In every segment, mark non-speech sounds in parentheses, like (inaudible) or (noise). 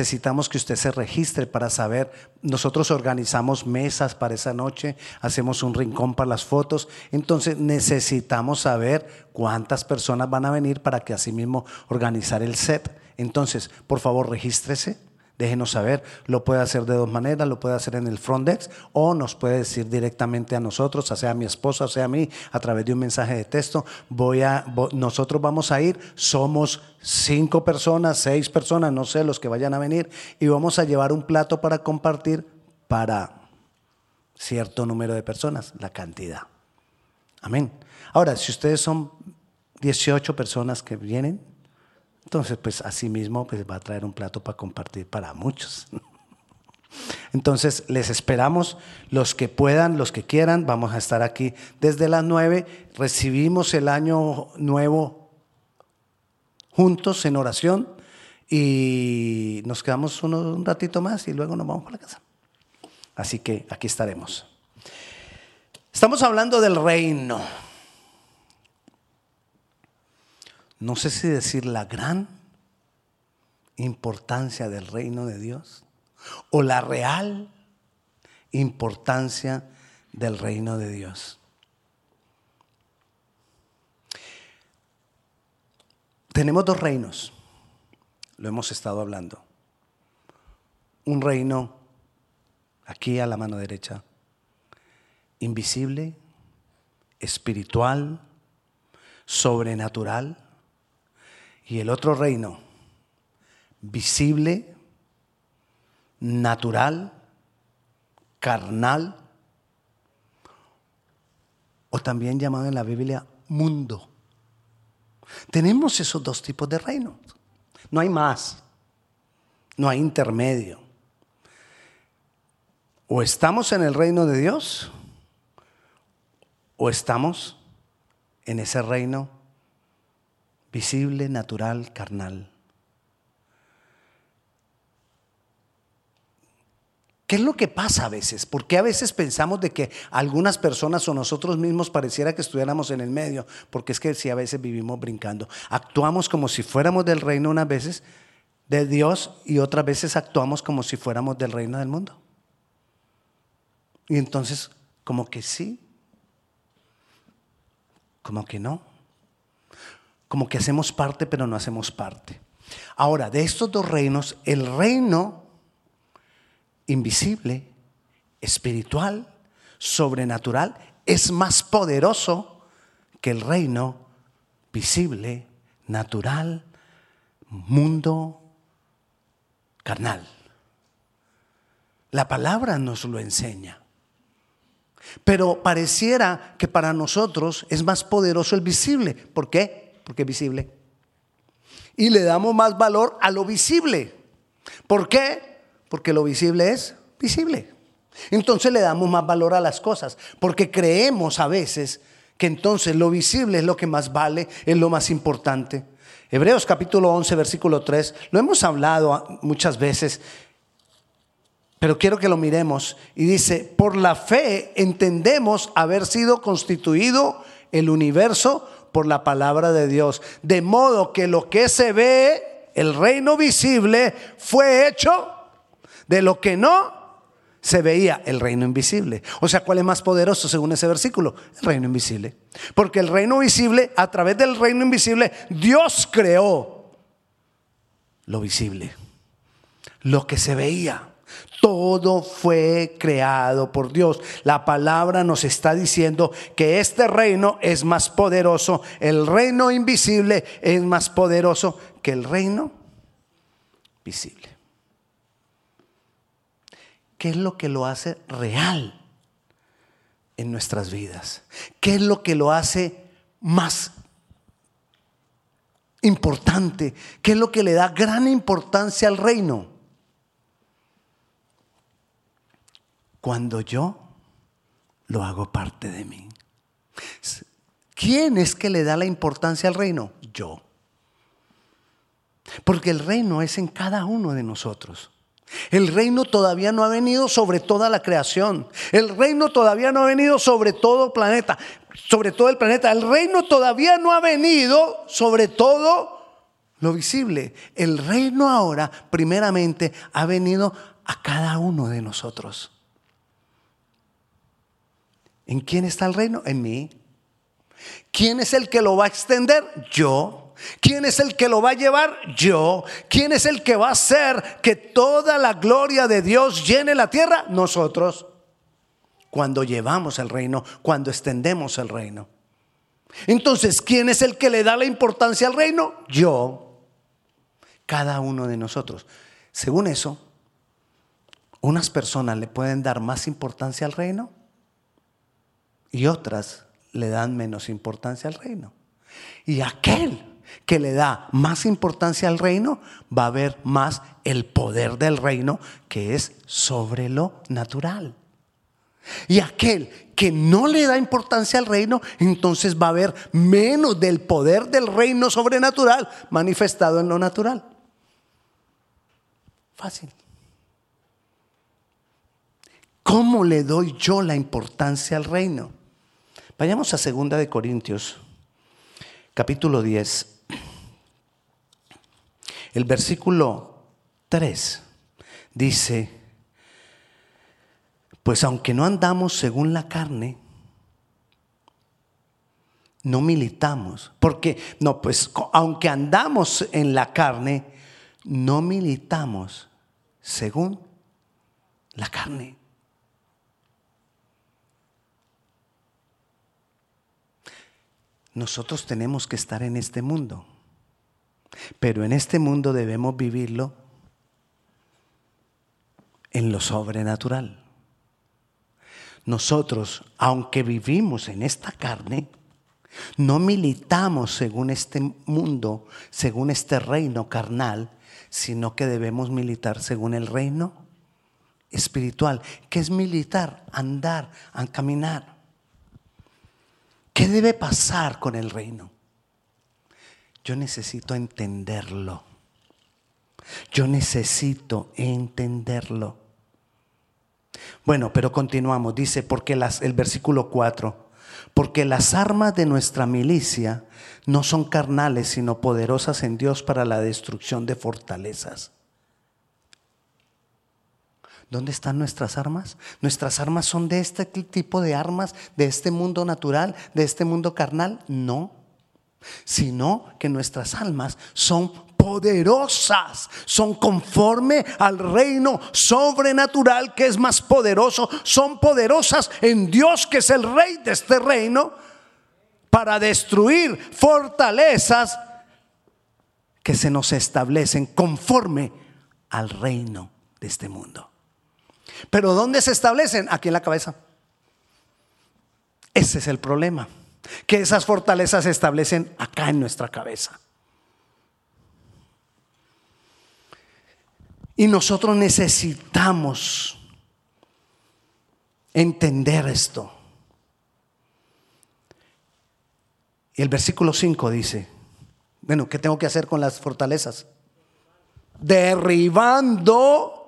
Necesitamos que usted se registre para saber. Nosotros organizamos mesas para esa noche, hacemos un rincón para las fotos. Entonces necesitamos saber cuántas personas van a venir para que así mismo organizar el set. Entonces, por favor, regístrese Déjenos saber, lo puede hacer de dos maneras, lo puede hacer en el front desk o nos puede decir directamente a nosotros, sea a mi esposa, sea a mí, a través de un mensaje de texto. Voy a, nosotros vamos a ir, somos cinco personas, seis personas, no sé, los que vayan a venir, y vamos a llevar un plato para compartir para cierto número de personas, la cantidad. Amén. Ahora, si ustedes son 18 personas que vienen, entonces, pues así mismo pues, va a traer un plato para compartir para muchos. (laughs) Entonces, les esperamos los que puedan, los que quieran. Vamos a estar aquí desde las nueve. Recibimos el año nuevo juntos en oración y nos quedamos un ratito más y luego nos vamos para la casa. Así que aquí estaremos. Estamos hablando del reino no sé si decir la gran importancia del reino de Dios o la real importancia del reino de Dios. Tenemos dos reinos, lo hemos estado hablando. Un reino aquí a la mano derecha, invisible, espiritual, sobrenatural y el otro reino, visible, natural, carnal, o también llamado en la Biblia mundo. Tenemos esos dos tipos de reinos. No hay más. No hay intermedio. O estamos en el reino de Dios o estamos en ese reino visible, natural, carnal. ¿Qué es lo que pasa a veces? ¿Por qué a veces pensamos de que algunas personas o nosotros mismos pareciera que estuviéramos en el medio? Porque es que si a veces vivimos brincando. Actuamos como si fuéramos del reino unas veces de Dios y otras veces actuamos como si fuéramos del reino del mundo. Y entonces, como que sí, como que no como que hacemos parte, pero no hacemos parte. Ahora, de estos dos reinos, el reino invisible, espiritual, sobrenatural, es más poderoso que el reino visible, natural, mundo, carnal. La palabra nos lo enseña. Pero pareciera que para nosotros es más poderoso el visible. ¿Por qué? Porque es visible. Y le damos más valor a lo visible. ¿Por qué? Porque lo visible es visible. Entonces le damos más valor a las cosas, porque creemos a veces que entonces lo visible es lo que más vale, es lo más importante. Hebreos capítulo 11, versículo 3, lo hemos hablado muchas veces, pero quiero que lo miremos. Y dice, por la fe entendemos haber sido constituido el universo por la palabra de Dios. De modo que lo que se ve, el reino visible, fue hecho de lo que no se veía, el reino invisible. O sea, ¿cuál es más poderoso según ese versículo? El reino invisible. Porque el reino visible, a través del reino invisible, Dios creó lo visible, lo que se veía. Todo fue creado por Dios. La palabra nos está diciendo que este reino es más poderoso, el reino invisible es más poderoso que el reino visible. ¿Qué es lo que lo hace real en nuestras vidas? ¿Qué es lo que lo hace más importante? ¿Qué es lo que le da gran importancia al reino? Cuando yo lo hago parte de mí. ¿Quién es que le da la importancia al reino? Yo. Porque el reino es en cada uno de nosotros. El reino todavía no ha venido sobre toda la creación. El reino todavía no ha venido sobre todo el planeta, sobre todo el planeta. El reino todavía no ha venido sobre todo lo visible. El reino ahora, primeramente, ha venido a cada uno de nosotros. ¿En quién está el reino? En mí. ¿Quién es el que lo va a extender? Yo. ¿Quién es el que lo va a llevar? Yo. ¿Quién es el que va a hacer que toda la gloria de Dios llene la tierra? Nosotros. Cuando llevamos el reino, cuando extendemos el reino. Entonces, ¿quién es el que le da la importancia al reino? Yo. Cada uno de nosotros. Según eso, unas personas le pueden dar más importancia al reino y otras le dan menos importancia al reino. Y aquel que le da más importancia al reino va a ver más el poder del reino que es sobre lo natural. Y aquel que no le da importancia al reino, entonces va a ver menos del poder del reino sobrenatural manifestado en lo natural. Fácil. ¿Cómo le doy yo la importancia al reino? Vayamos a 2 de Corintios, capítulo 10. El versículo 3 dice, pues aunque no andamos según la carne, no militamos, porque no, pues aunque andamos en la carne, no militamos según la carne. Nosotros tenemos que estar en este mundo, pero en este mundo debemos vivirlo en lo sobrenatural. Nosotros, aunque vivimos en esta carne, no militamos según este mundo, según este reino carnal, sino que debemos militar según el reino espiritual, que es militar, andar, caminar. ¿Qué debe pasar con el reino? Yo necesito entenderlo. Yo necesito entenderlo. Bueno, pero continuamos. Dice, porque las, el versículo 4, porque las armas de nuestra milicia no son carnales, sino poderosas en Dios para la destrucción de fortalezas. ¿Dónde están nuestras armas? Nuestras armas son de este tipo de armas, de este mundo natural, de este mundo carnal. No, sino que nuestras almas son poderosas, son conforme al reino sobrenatural que es más poderoso, son poderosas en Dios que es el rey de este reino para destruir fortalezas que se nos establecen conforme al reino de este mundo. Pero ¿dónde se establecen? Aquí en la cabeza. Ese es el problema. Que esas fortalezas se establecen acá en nuestra cabeza. Y nosotros necesitamos entender esto. Y el versículo 5 dice, bueno, ¿qué tengo que hacer con las fortalezas? Derribando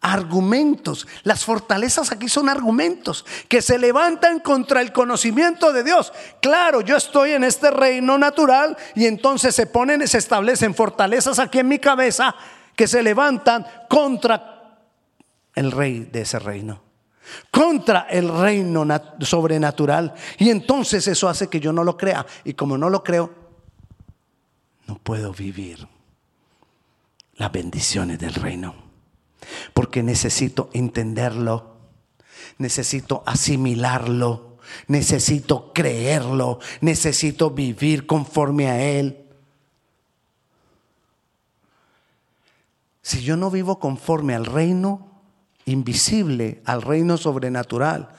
argumentos. Las fortalezas aquí son argumentos que se levantan contra el conocimiento de Dios. Claro, yo estoy en este reino natural y entonces se ponen, se establecen fortalezas aquí en mi cabeza que se levantan contra el rey de ese reino. Contra el reino sobrenatural. Y entonces eso hace que yo no lo crea. Y como no lo creo, no puedo vivir las bendiciones del reino porque necesito entenderlo, necesito asimilarlo, necesito creerlo, necesito vivir conforme a Él. Si yo no vivo conforme al reino invisible, al reino sobrenatural,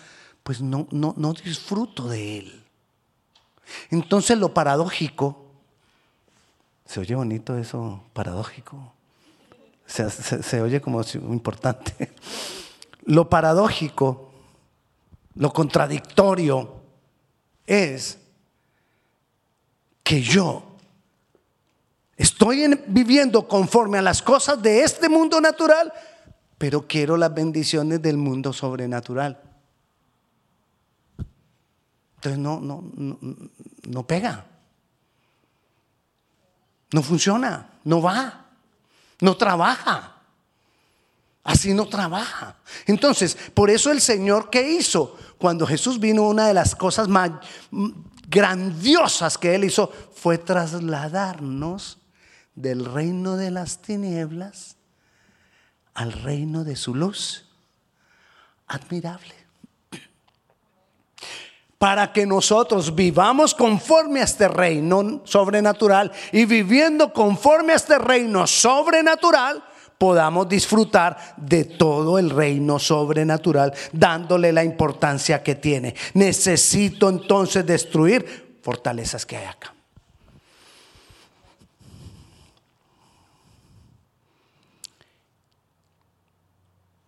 pues no, no, no disfruto de Él. Entonces lo paradójico, ¿se oye bonito eso paradójico? Se, oye como importante. (laughs) Lo paradójico, lo contradictorio es que yo estoy viviendo conforme a las cosas de este mundo natural, pero quiero las bendiciones del mundo sobrenatural. Entonces no, no, no, pega. No funciona, no va, no trabaja. Así no trabaja. Entonces, por eso el Señor, ¿qué hizo? Cuando Jesús vino, una de las cosas más grandiosas que Él hizo fue trasladarnos del reino de las tinieblas al reino de su luz. Admirable. Para que nosotros vivamos conforme a este reino sobrenatural y viviendo conforme a este reino sobrenatural, podamos disfrutar de todo el reino sobrenatural, dándole la importancia que tiene. Necesito entonces destruir fortalezas que hay acá.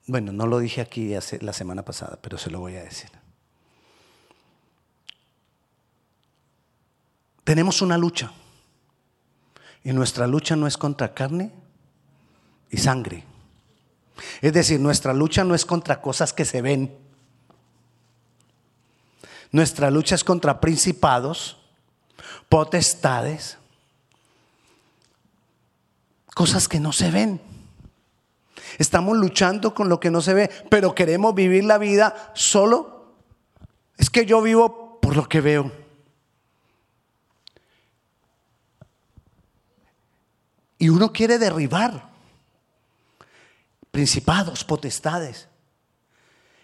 Bueno, no lo dije aquí la semana pasada, pero se lo voy a decir. Tenemos una lucha. Y nuestra lucha no es contra carne y sangre. Es decir, nuestra lucha no es contra cosas que se ven. Nuestra lucha es contra principados, potestades, cosas que no se ven. Estamos luchando con lo que no se ve, pero queremos vivir la vida solo. Es que yo vivo por lo que veo. Y uno quiere derribar principados, potestades.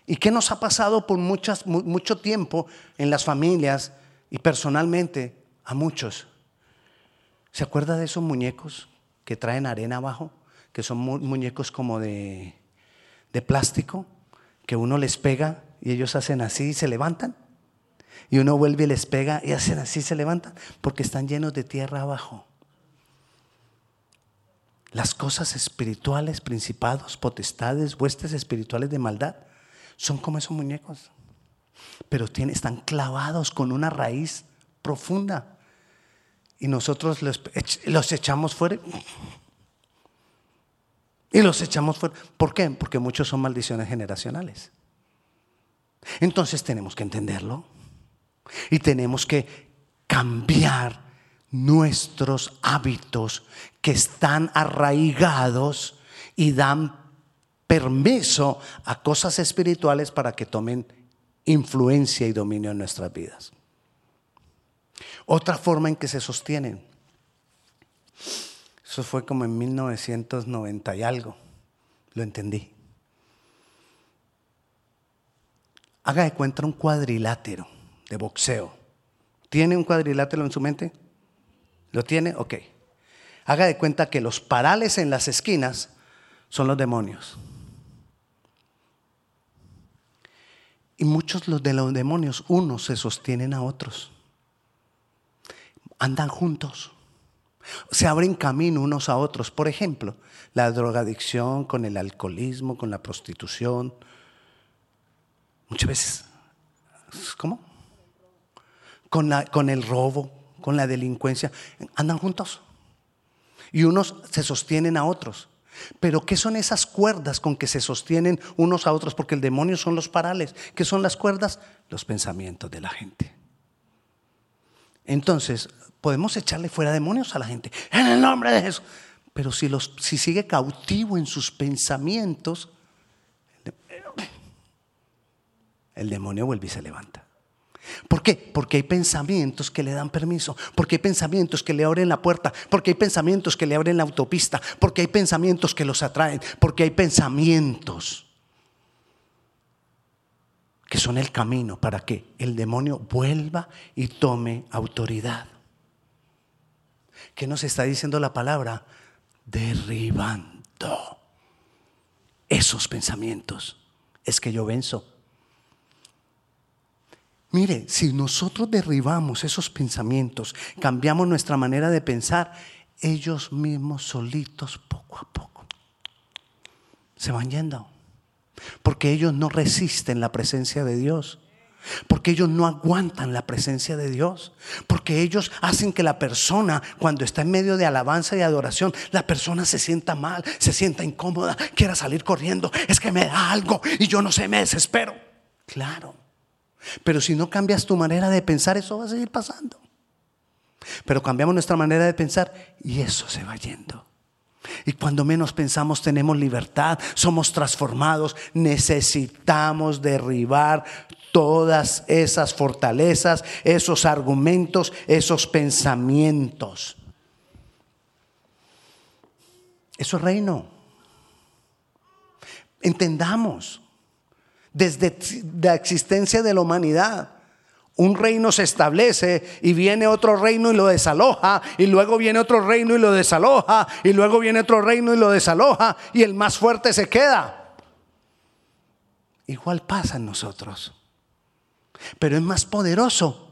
¿Y qué nos ha pasado por muchas, mucho tiempo en las familias y personalmente a muchos? ¿Se acuerda de esos muñecos que traen arena abajo? que son muñecos como de, de plástico, que uno les pega y ellos hacen así y se levantan. Y uno vuelve y les pega y hacen así y se levantan, porque están llenos de tierra abajo. Las cosas espirituales, principados, potestades, huestes espirituales de maldad, son como esos muñecos. Pero están clavados con una raíz profunda. Y nosotros los echamos fuera y los echamos fuera. ¿Por qué? Porque muchos son maldiciones generacionales. Entonces tenemos que entenderlo y tenemos que cambiar nuestros hábitos que están arraigados y dan permiso a cosas espirituales para que tomen influencia y dominio en nuestras vidas. Otra forma en que se sostienen eso fue como en 1990 y algo. Lo entendí. Haga de cuenta un cuadrilátero de boxeo. ¿Tiene un cuadrilátero en su mente? ¿Lo tiene? Ok. Haga de cuenta que los parales en las esquinas son los demonios. Y muchos de los demonios, unos se sostienen a otros. Andan juntos se abren camino unos a otros. Por ejemplo, la drogadicción con el alcoholismo, con la prostitución. Muchas veces, ¿cómo? Con, con el robo, con la delincuencia. Andan juntos. Y unos se sostienen a otros. Pero ¿qué son esas cuerdas con que se sostienen unos a otros? Porque el demonio son los parales. ¿Qué son las cuerdas? Los pensamientos de la gente. Entonces, podemos echarle fuera demonios a la gente en el nombre de Jesús. Pero si, los, si sigue cautivo en sus pensamientos, el demonio vuelve y se levanta. ¿Por qué? Porque hay pensamientos que le dan permiso, porque hay pensamientos que le abren la puerta, porque hay pensamientos que le abren la autopista, porque hay pensamientos que los atraen, porque hay pensamientos que son el camino para que el demonio vuelva y tome autoridad. ¿Qué nos está diciendo la palabra? Derribando esos pensamientos. Es que yo venzo. Mire, si nosotros derribamos esos pensamientos, cambiamos nuestra manera de pensar, ellos mismos solitos, poco a poco, se van yendo. Porque ellos no resisten la presencia de Dios. Porque ellos no aguantan la presencia de Dios. Porque ellos hacen que la persona, cuando está en medio de alabanza y adoración, la persona se sienta mal, se sienta incómoda, quiera salir corriendo. Es que me da algo y yo no sé, me desespero. Claro. Pero si no cambias tu manera de pensar, eso va a seguir pasando. Pero cambiamos nuestra manera de pensar y eso se va yendo. Y cuando menos pensamos tenemos libertad, somos transformados, necesitamos derribar todas esas fortalezas, esos argumentos, esos pensamientos. Eso es reino. Entendamos, desde la existencia de la humanidad, un reino se establece y viene otro reino y lo desaloja, y luego viene otro reino y lo desaloja, y luego viene otro reino y lo desaloja, y el más fuerte se queda. Igual pasa en nosotros, pero es más poderoso.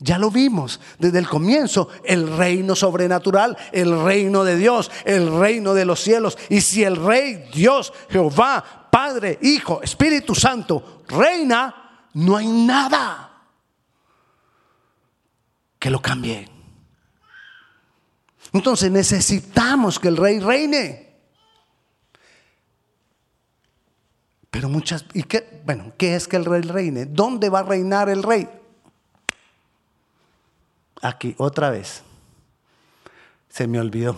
Ya lo vimos desde el comienzo, el reino sobrenatural, el reino de Dios, el reino de los cielos. Y si el rey, Dios, Jehová, Padre, Hijo, Espíritu Santo, reina, no hay nada que lo cambie. Entonces necesitamos que el rey reine. Pero muchas, ¿y qué? Bueno, ¿qué es que el rey reine? ¿Dónde va a reinar el rey? Aquí, otra vez. Se me olvidó.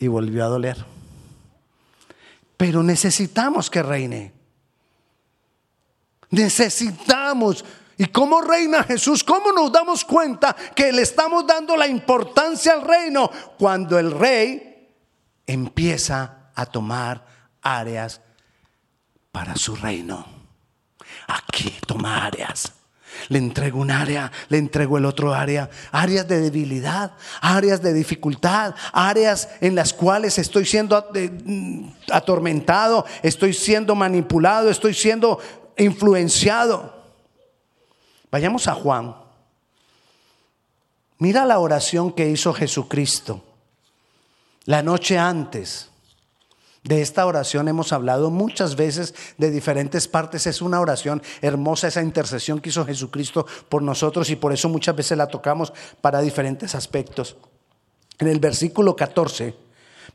Y volvió a doler. Pero necesitamos que reine. Necesitamos ¿Y cómo reina Jesús? ¿Cómo nos damos cuenta que le estamos dando la importancia al reino cuando el rey empieza a tomar áreas para su reino? Aquí toma áreas. Le entrego un área, le entrego el otro área, áreas de debilidad, áreas de dificultad, áreas en las cuales estoy siendo mm, atormentado, estoy siendo manipulado, estoy siendo influenciado. Vayamos a Juan. Mira la oración que hizo Jesucristo la noche antes. De esta oración hemos hablado muchas veces de diferentes partes. Es una oración hermosa, esa intercesión que hizo Jesucristo por nosotros y por eso muchas veces la tocamos para diferentes aspectos. En el versículo 14,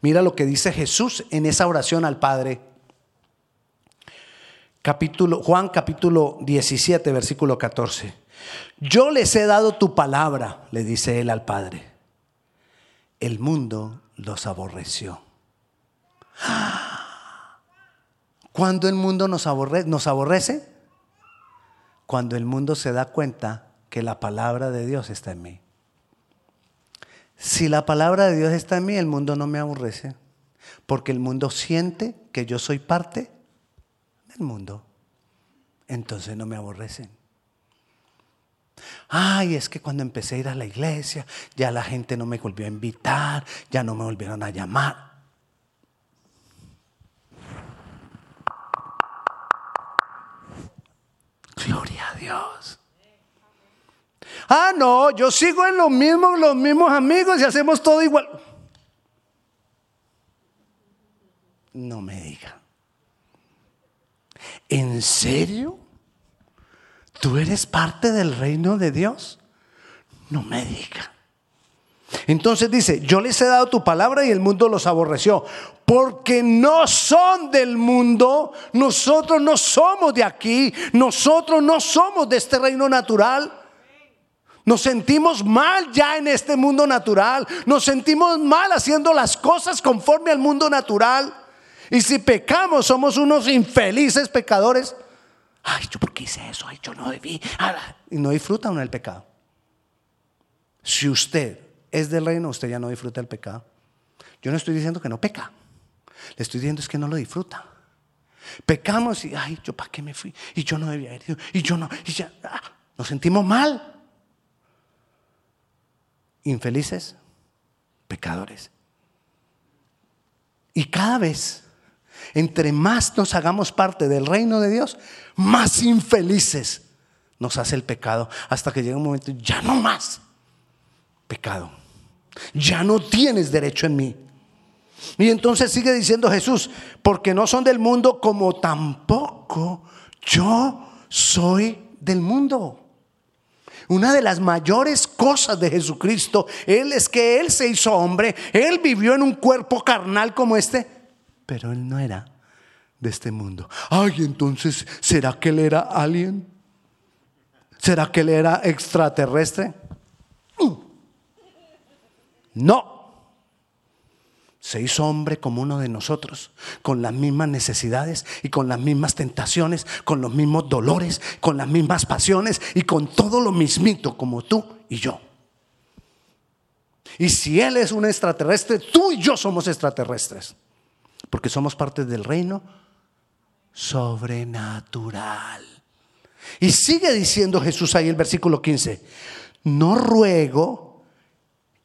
mira lo que dice Jesús en esa oración al Padre capítulo, Juan capítulo 17, versículo 14. Yo les he dado tu palabra, le dice él al Padre. El mundo los aborreció. ¿Cuándo el mundo nos, nos aborrece? Cuando el mundo se da cuenta que la palabra de Dios está en mí. Si la palabra de Dios está en mí, el mundo no me aborrece. Porque el mundo siente que yo soy parte mundo, entonces no me aborrecen. Ay, es que cuando empecé a ir a la iglesia, ya la gente no me volvió a invitar, ya no me volvieron a llamar. Gloria a Dios. Ah, no, yo sigo en lo mismo, los mismos amigos y hacemos todo igual. No me diga. ¿En serio? ¿Tú eres parte del reino de Dios? No me diga. Entonces dice, yo les he dado tu palabra y el mundo los aborreció, porque no son del mundo, nosotros no somos de aquí, nosotros no somos de este reino natural. Nos sentimos mal ya en este mundo natural, nos sentimos mal haciendo las cosas conforme al mundo natural. Y si pecamos, somos unos infelices pecadores. Ay, ¿yo por qué hice eso? Ay, yo no debí. Y no disfruta uno el pecado. Si usted es del reino, usted ya no disfruta el pecado. Yo no estoy diciendo que no peca. Le estoy diciendo es que no lo disfruta. Pecamos y, ay, yo para qué me fui. Y yo no debía haber ido. Y yo no. Y ya, ah, nos sentimos mal. Infelices, pecadores. Y cada vez entre más nos hagamos parte del reino de Dios, más infelices nos hace el pecado. Hasta que llega un momento, ya no más. Pecado. Ya no tienes derecho en mí. Y entonces sigue diciendo Jesús, porque no son del mundo como tampoco yo soy del mundo. Una de las mayores cosas de Jesucristo, Él es que Él se hizo hombre, Él vivió en un cuerpo carnal como este, pero él no era de este mundo. Ay, entonces, ¿será que él era alien? ¿Será que él era extraterrestre? No. Se hizo hombre como uno de nosotros, con las mismas necesidades y con las mismas tentaciones, con los mismos dolores, con las mismas pasiones y con todo lo mismito como tú y yo. Y si Él es un extraterrestre, tú y yo somos extraterrestres, porque somos parte del reino sobrenatural. Y sigue diciendo Jesús ahí el versículo 15, no ruego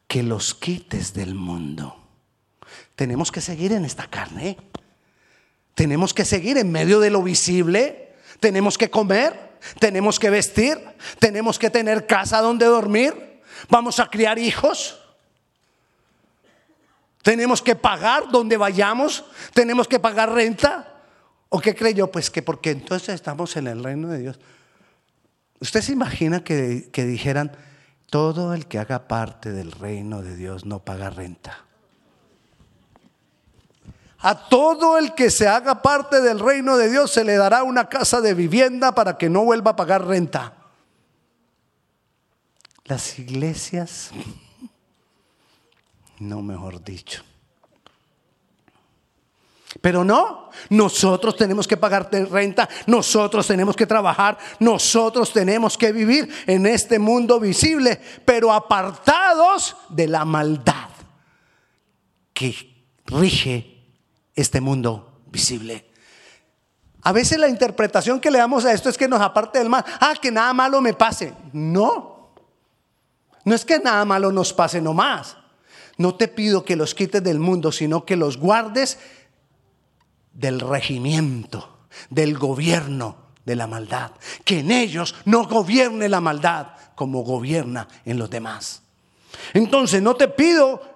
que los quites del mundo tenemos que seguir en esta carne. Tenemos que seguir en medio de lo visible. Tenemos que comer. Tenemos que vestir. Tenemos que tener casa donde dormir. Vamos a criar hijos. Tenemos que pagar donde vayamos. Tenemos que pagar renta. ¿O qué creyó? Pues que porque entonces estamos en el reino de Dios. ¿Usted se imagina que, que dijeran, todo el que haga parte del reino de Dios no paga renta? A todo el que se haga parte del reino de Dios se le dará una casa de vivienda para que no vuelva a pagar renta. Las iglesias, (laughs) no mejor dicho. Pero no, nosotros tenemos que pagar renta, nosotros tenemos que trabajar, nosotros tenemos que vivir en este mundo visible, pero apartados de la maldad que rige este mundo visible. A veces la interpretación que le damos a esto es que nos aparte del mal. Ah, que nada malo me pase. No. No es que nada malo nos pase nomás. No te pido que los quites del mundo, sino que los guardes del regimiento, del gobierno de la maldad. Que en ellos no gobierne la maldad como gobierna en los demás. Entonces, no te pido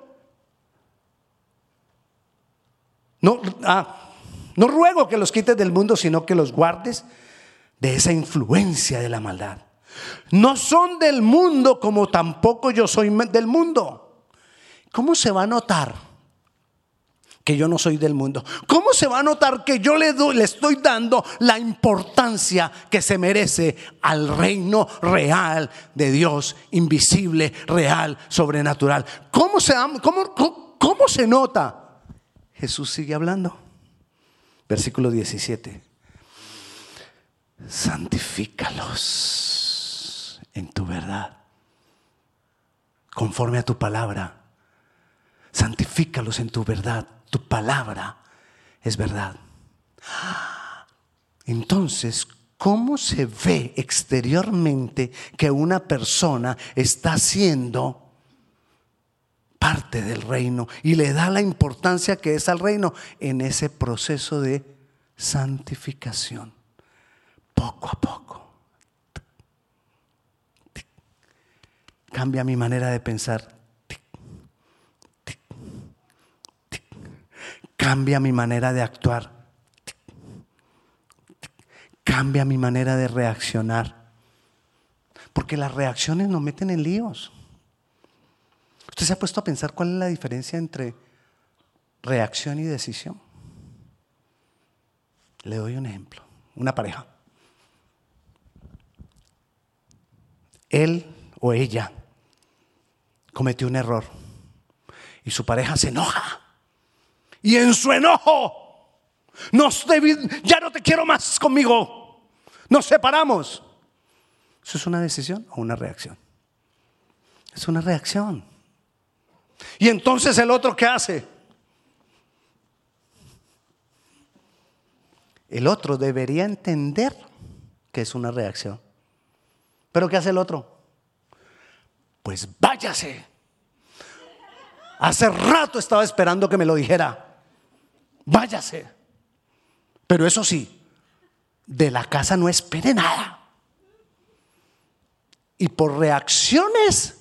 No, ah, no ruego que los quites del mundo, sino que los guardes de esa influencia de la maldad. No son del mundo como tampoco yo soy del mundo. ¿Cómo se va a notar que yo no soy del mundo? ¿Cómo se va a notar que yo le, le estoy dando la importancia que se merece al reino real de Dios, invisible, real, sobrenatural? ¿Cómo se, cómo, cómo se nota? Jesús sigue hablando. Versículo 17. Santifícalos en tu verdad, conforme a tu palabra. Santifícalos en tu verdad. Tu palabra es verdad. Entonces, ¿cómo se ve exteriormente que una persona está haciendo parte del reino y le da la importancia que es al reino en ese proceso de santificación, poco a poco. Cambia mi manera de pensar. Cambia mi manera de actuar. Cambia mi manera de reaccionar. Porque las reacciones nos meten en líos. ¿Usted se ha puesto a pensar cuál es la diferencia entre reacción y decisión? Le doy un ejemplo. Una pareja. Él o ella cometió un error y su pareja se enoja. Y en su enojo, nos ya no te quiero más conmigo. Nos separamos. ¿Eso es una decisión o una reacción? Es una reacción. Y entonces el otro, ¿qué hace? El otro debería entender que es una reacción. ¿Pero qué hace el otro? Pues váyase. Hace rato estaba esperando que me lo dijera. Váyase. Pero eso sí, de la casa no espere nada. Y por reacciones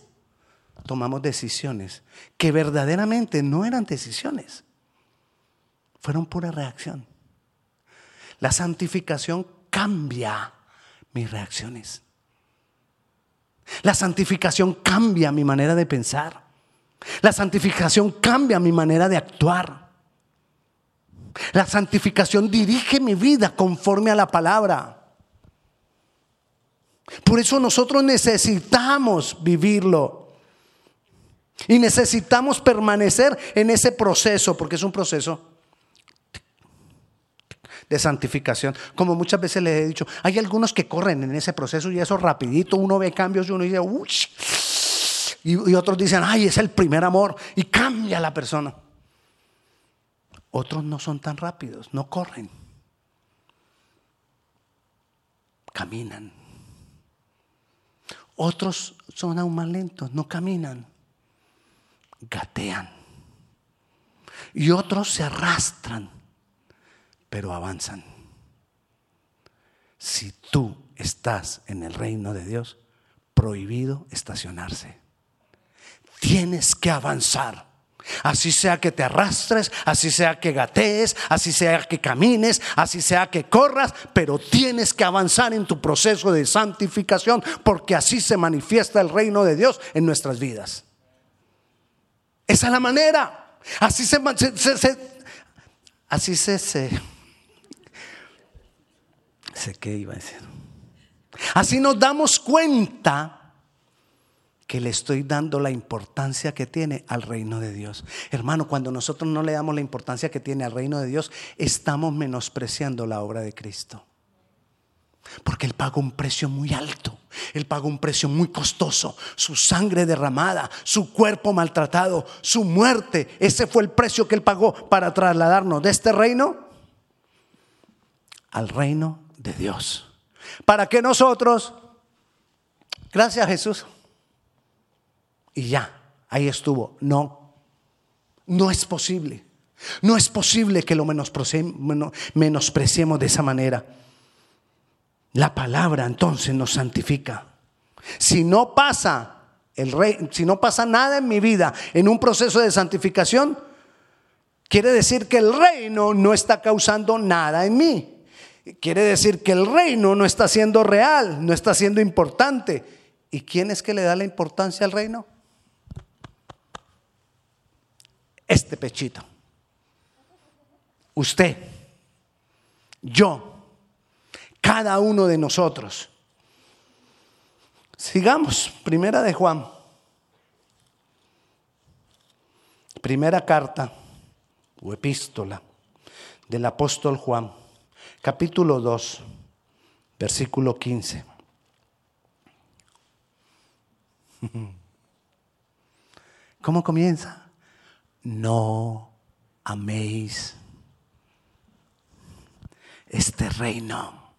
tomamos decisiones que verdaderamente no eran decisiones, fueron pura reacción. La santificación cambia mis reacciones. La santificación cambia mi manera de pensar. La santificación cambia mi manera de actuar. La santificación dirige mi vida conforme a la palabra. Por eso nosotros necesitamos vivirlo Y necesitamos permanecer en ese proceso, porque es un proceso de santificación. Como muchas veces les he dicho, hay algunos que corren en ese proceso y eso rapidito, uno ve cambios y uno dice, Uy", y, y otros dicen, ay, es el primer amor y cambia la persona. Otros no son tan rápidos, no corren, caminan. Otros son aún más lentos, no caminan, gatean. Y otros se arrastran pero avanzan. Si tú estás en el reino de Dios, prohibido estacionarse. Tienes que avanzar. Así sea que te arrastres, así sea que gatees, así sea que camines, así sea que corras, pero tienes que avanzar en tu proceso de santificación porque así se manifiesta el reino de Dios en nuestras vidas. Esa es la manera. Así se, así se, se sé qué iba a decir. Así nos damos cuenta que le estoy dando la importancia que tiene al reino de Dios. Hermano, cuando nosotros no le damos la importancia que tiene al reino de Dios, estamos menospreciando la obra de Cristo. Porque Él pagó un precio muy alto, Él pagó un precio muy costoso, su sangre derramada, su cuerpo maltratado, su muerte, ese fue el precio que Él pagó para trasladarnos de este reino al reino de Dios. Para que nosotros, gracias Jesús, y ya, ahí estuvo. No, no es posible. No es posible que lo menospreciemos de esa manera. La palabra entonces nos santifica. Si no pasa el rey, si no pasa nada en mi vida en un proceso de santificación, quiere decir que el reino no está causando nada en mí. Quiere decir que el reino no está siendo real, no está siendo importante. ¿Y quién es que le da la importancia al reino? Este pechito. Usted, yo, cada uno de nosotros. Sigamos, primera de Juan. Primera carta o epístola del apóstol Juan capítulo 2, versículo 15. (laughs) ¿Cómo comienza? No améis este reino.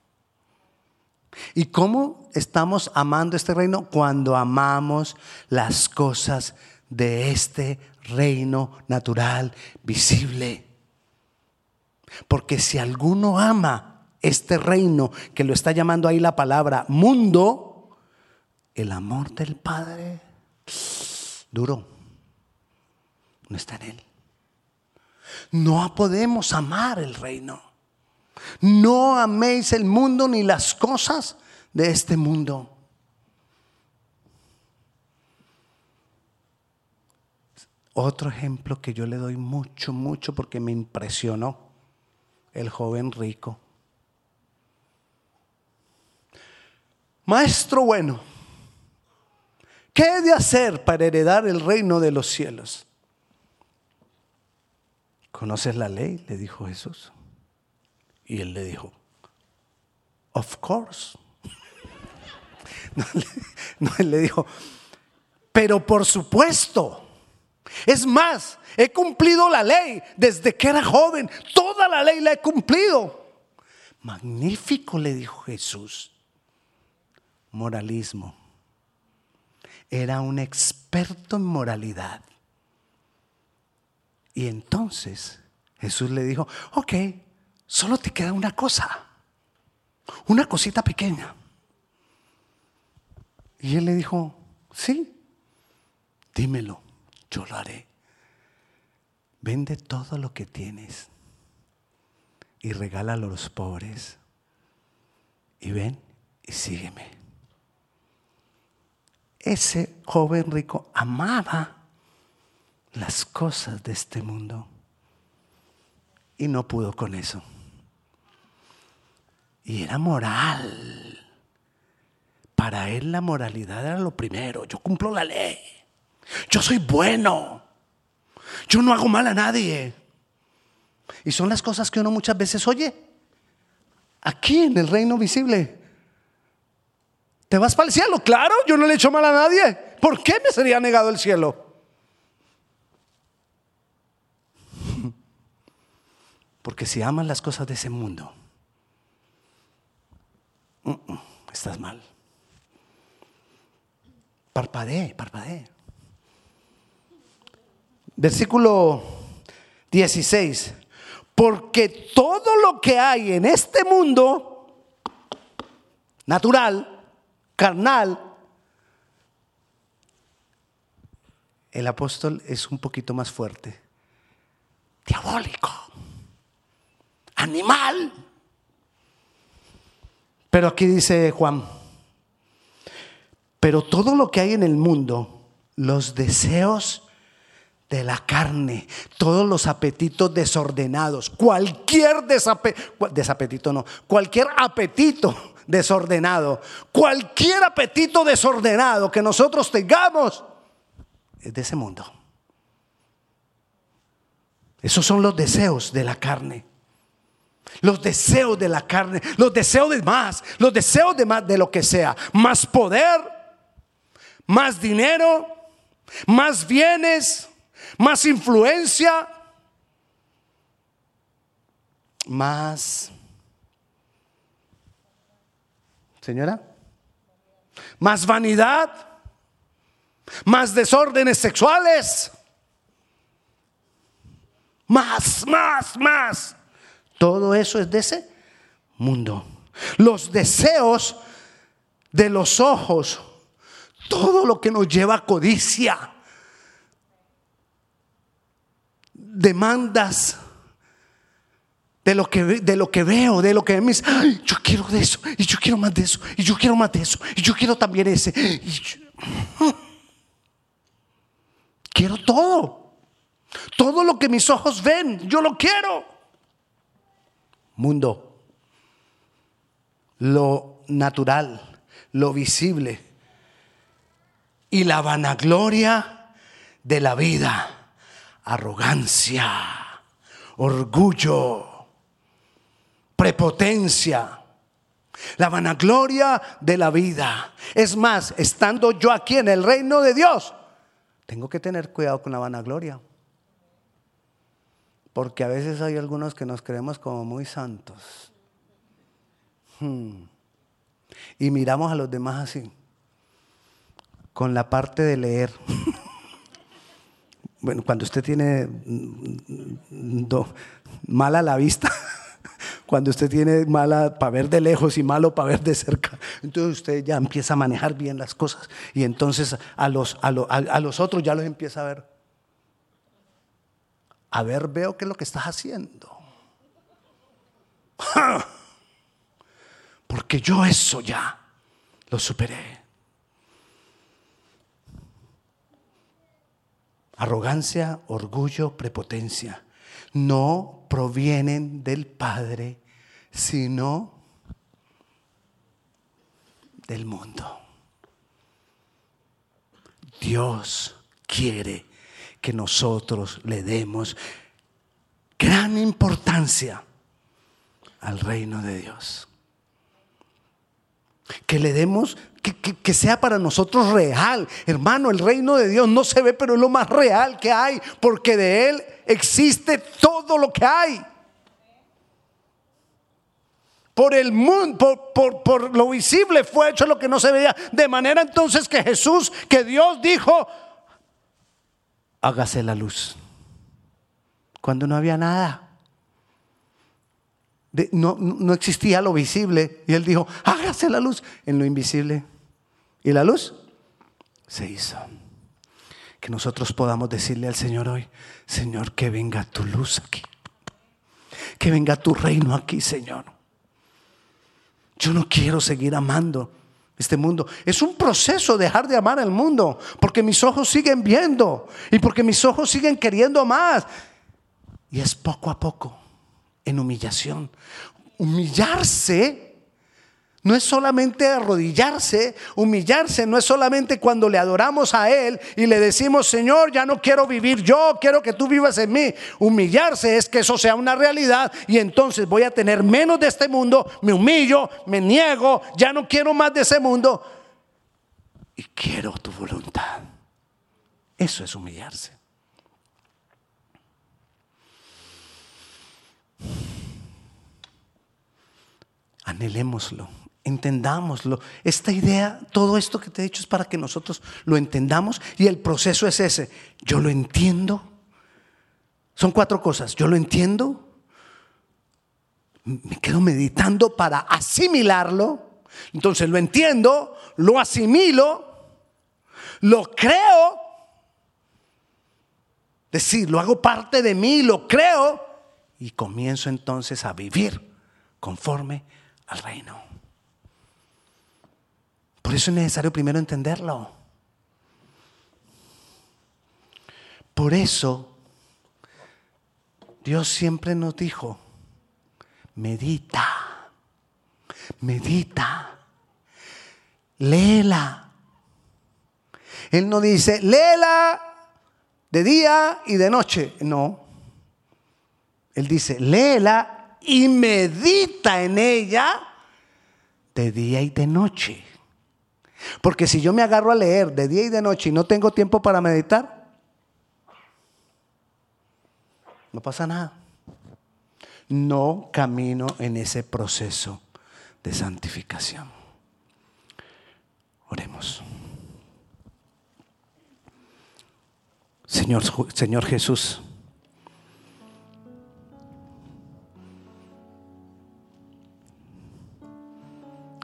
¿Y cómo estamos amando este reino? Cuando amamos las cosas de este reino natural, visible. Porque si alguno ama este reino, que lo está llamando ahí la palabra mundo, el amor del Padre duro no está en él. No podemos amar el reino. No améis el mundo ni las cosas de este mundo. Otro ejemplo que yo le doy mucho, mucho porque me impresionó el joven rico. Maestro bueno, ¿qué he de hacer para heredar el reino de los cielos? ¿Conoces la ley? Le dijo Jesús. Y él le dijo, of course. (laughs) No, él le dijo, pero por supuesto. Es más, he cumplido la ley desde que era joven. Toda la ley la he cumplido. Magnífico, le dijo Jesús. Moralismo. Era un experto en moralidad. Y entonces Jesús le dijo, ok, solo te queda una cosa, una cosita pequeña. Y él le dijo, sí, dímelo yo lo haré. Vende todo lo que tienes y regálalo a los pobres. Y ven y sígueme. Ese joven rico amaba las cosas de este mundo y no pudo con eso. Y era moral. Para él la moralidad era lo primero. Yo cumplo la ley. Yo soy bueno. Yo no hago mal a nadie. Y son las cosas que uno muchas veces oye aquí en el reino visible. ¿Te vas para el cielo? Claro, yo no le he hecho mal a nadie. ¿Por qué me sería negado el cielo? Porque si amas las cosas de ese mundo, mm, mm, estás mal. Parpadee, parpadee. Versículo 16. Porque todo lo que hay en este mundo, natural, carnal, el apóstol es un poquito más fuerte. Diabólico. Animal. Pero aquí dice Juan, pero todo lo que hay en el mundo, los deseos de la carne, todos los apetitos desordenados, cualquier desapetito, no, cualquier apetito desordenado, cualquier apetito desordenado que nosotros tengamos, es de ese mundo. Esos son los deseos de la carne. Los deseos de la carne, los deseos de más, los deseos de más de lo que sea, más poder, más dinero, más bienes, más influencia, más... Señora, más vanidad, más desórdenes sexuales, más, más, más. Todo eso es de ese mundo. Los deseos de los ojos, todo lo que nos lleva a codicia demandas de lo que, de lo que veo, de lo que me dice, yo quiero de eso, y yo quiero más de eso, y yo quiero más de eso, y yo quiero también ese. quiero todo. Todo lo que mis ojos ven, yo lo quiero. Mundo, lo natural, lo visible y la vanagloria de la vida arrogancia, orgullo, prepotencia, la vanagloria de la vida. Es más, estando yo aquí en el reino de Dios, tengo que tener cuidado con la vanagloria. Porque a veces hay algunos que nos creemos como muy santos. Hmm. Y miramos a los demás así, con la parte de leer. (laughs) Bueno, cuando usted tiene mm, mala la vista, (laughs) cuando usted tiene mala para ver de lejos y malo para ver de cerca, entonces usted ya empieza a manejar bien las cosas y entonces a los, a, los otros ya los empieza a ver. A ver, veo qué es lo que estás haciendo. (laughs) Porque yo eso ya lo superé. Arrogancia, orgullo, prepotencia no provienen del Padre, sino del mundo. Dios quiere que nosotros le demos gran importancia al reino de Dios. Que le demos que, sea para nosotros real. Hermano, el reino de Dios no se ve, pero es lo más real que hay, porque de Él existe todo lo que hay. Por el mundo, por, por lo visible fue hecho lo que no se veía. De manera entonces que Jesús, que Dios dijo, hágase la luz. Cuando no había nada. no, no, existía lo visible. Y él dijo, hágase la luz en lo invisible. ¿Y la luz? Se hizo. Que nosotros podamos decirle al Señor hoy, Señor, que venga tu luz aquí. Que venga tu reino aquí, Señor. Yo no quiero seguir amando este mundo. Es un proceso dejar de amar al mundo, porque mis ojos siguen viendo y porque mis ojos siguen queriendo más. Y es poco a poco, en humillación. Humillarse No es solamente arrodillarse, humillarse, no es solamente cuando le adoramos a Él y le decimos, Señor, ya no quiero vivir yo, quiero que tú vivas en mí. Humillarse es que eso sea una realidad y entonces voy a tener menos de este mundo, me humillo, me niego, ya no quiero más de ese mundo y quiero tu voluntad. Eso es humillarse. Anhelémoslo entendámoslo. Esta idea, todo esto que te he dicho es para que nosotros lo entendamos y el proceso es ese. Yo lo entiendo. Son cuatro cosas. Yo lo entiendo. Me quedo meditando para asimilarlo. Entonces lo entiendo, lo asimilo, lo creo. Decir, lo hago parte de mí, lo creo y comienzo entonces a vivir conforme al reino. Por eso es necesario primero entenderlo. Por eso Dios siempre nos dijo, medita, medita, léela. Él no dice, léela de día y de noche. No. Él dice, léela y medita en ella de día y de noche. Porque si yo me agarro a leer de día y de noche y no tengo tiempo para meditar, no pasa nada. No camino en ese proceso de santificación. Oremos. Señor, Señor Jesús,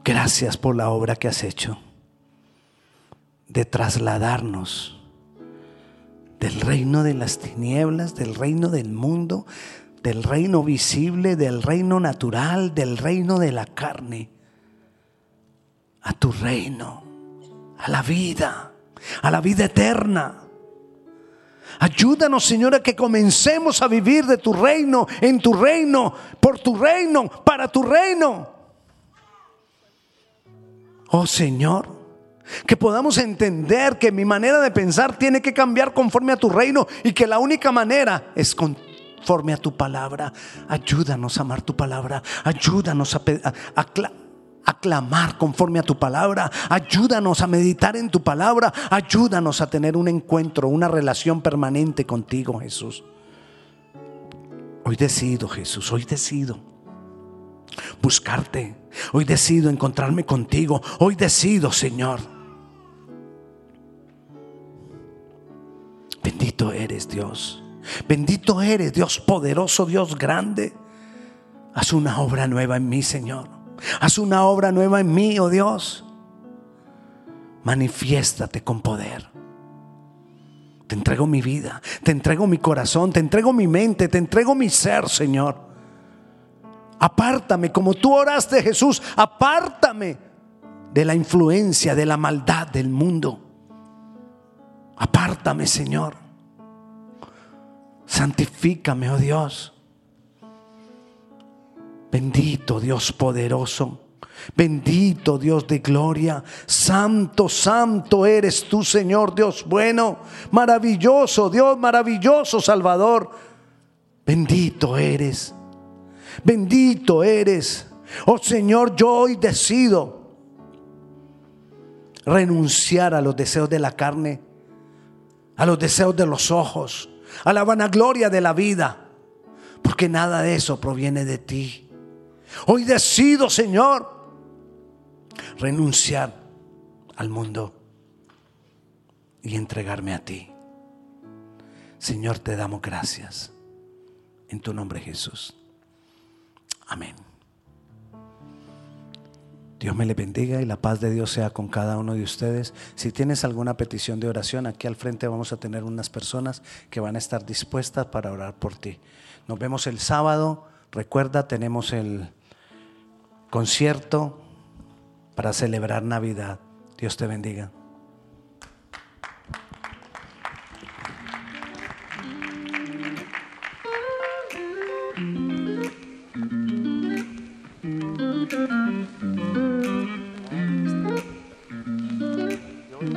gracias por la obra que has hecho de trasladarnos del reino de las tinieblas, del reino del mundo, del reino visible, del reino natural, del reino de la carne, a tu reino, a la vida, a la vida eterna. Ayúdanos, Señor, a que comencemos a vivir de tu reino, en tu reino, por tu reino, para tu reino. Oh Señor, que podamos entender que mi manera de pensar tiene que cambiar conforme a tu reino y que la única manera es conforme a tu palabra. Ayúdanos a amar tu palabra. Ayúdanos a, clamar conforme a tu palabra. Ayúdanos a meditar en tu palabra. Ayúdanos a tener un encuentro, una relación permanente contigo, Jesús. Hoy decido, Jesús, hoy decido buscarte. Hoy decido encontrarme contigo. Hoy decido, Señor Bendito eres Dios. Bendito eres Dios poderoso, Dios grande. Haz una obra nueva en mí, Señor. Haz una obra nueva en mí, oh Dios. Manifiéstate con poder. Te entrego mi vida, te entrego mi corazón, te entrego mi mente, te entrego mi ser, Señor. Apártame como tú oraste, Jesús. Apártame de la influencia, de la maldad del mundo. Apártame, Señor. Santifícame, oh Dios. Bendito Dios poderoso. Bendito Dios de gloria. Santo, santo eres tú, Señor Dios bueno. Maravilloso Dios, maravilloso Salvador. Bendito eres. Bendito eres. Oh Señor, yo hoy decido renunciar a los deseos de la carne a los deseos de los ojos, a la vanagloria de la vida, porque nada de eso proviene de ti. Hoy decido, Señor, renunciar al mundo y entregarme a ti. Señor, te damos gracias. En tu nombre Jesús. Amén. Dios me le bendiga y la paz de Dios sea con cada uno de ustedes. Si tienes alguna petición de oración, aquí al frente vamos a tener unas personas que van a estar dispuestas para orar por ti. Nos vemos el sábado. Recuerda, tenemos el concierto para celebrar Navidad. Dios te bendiga.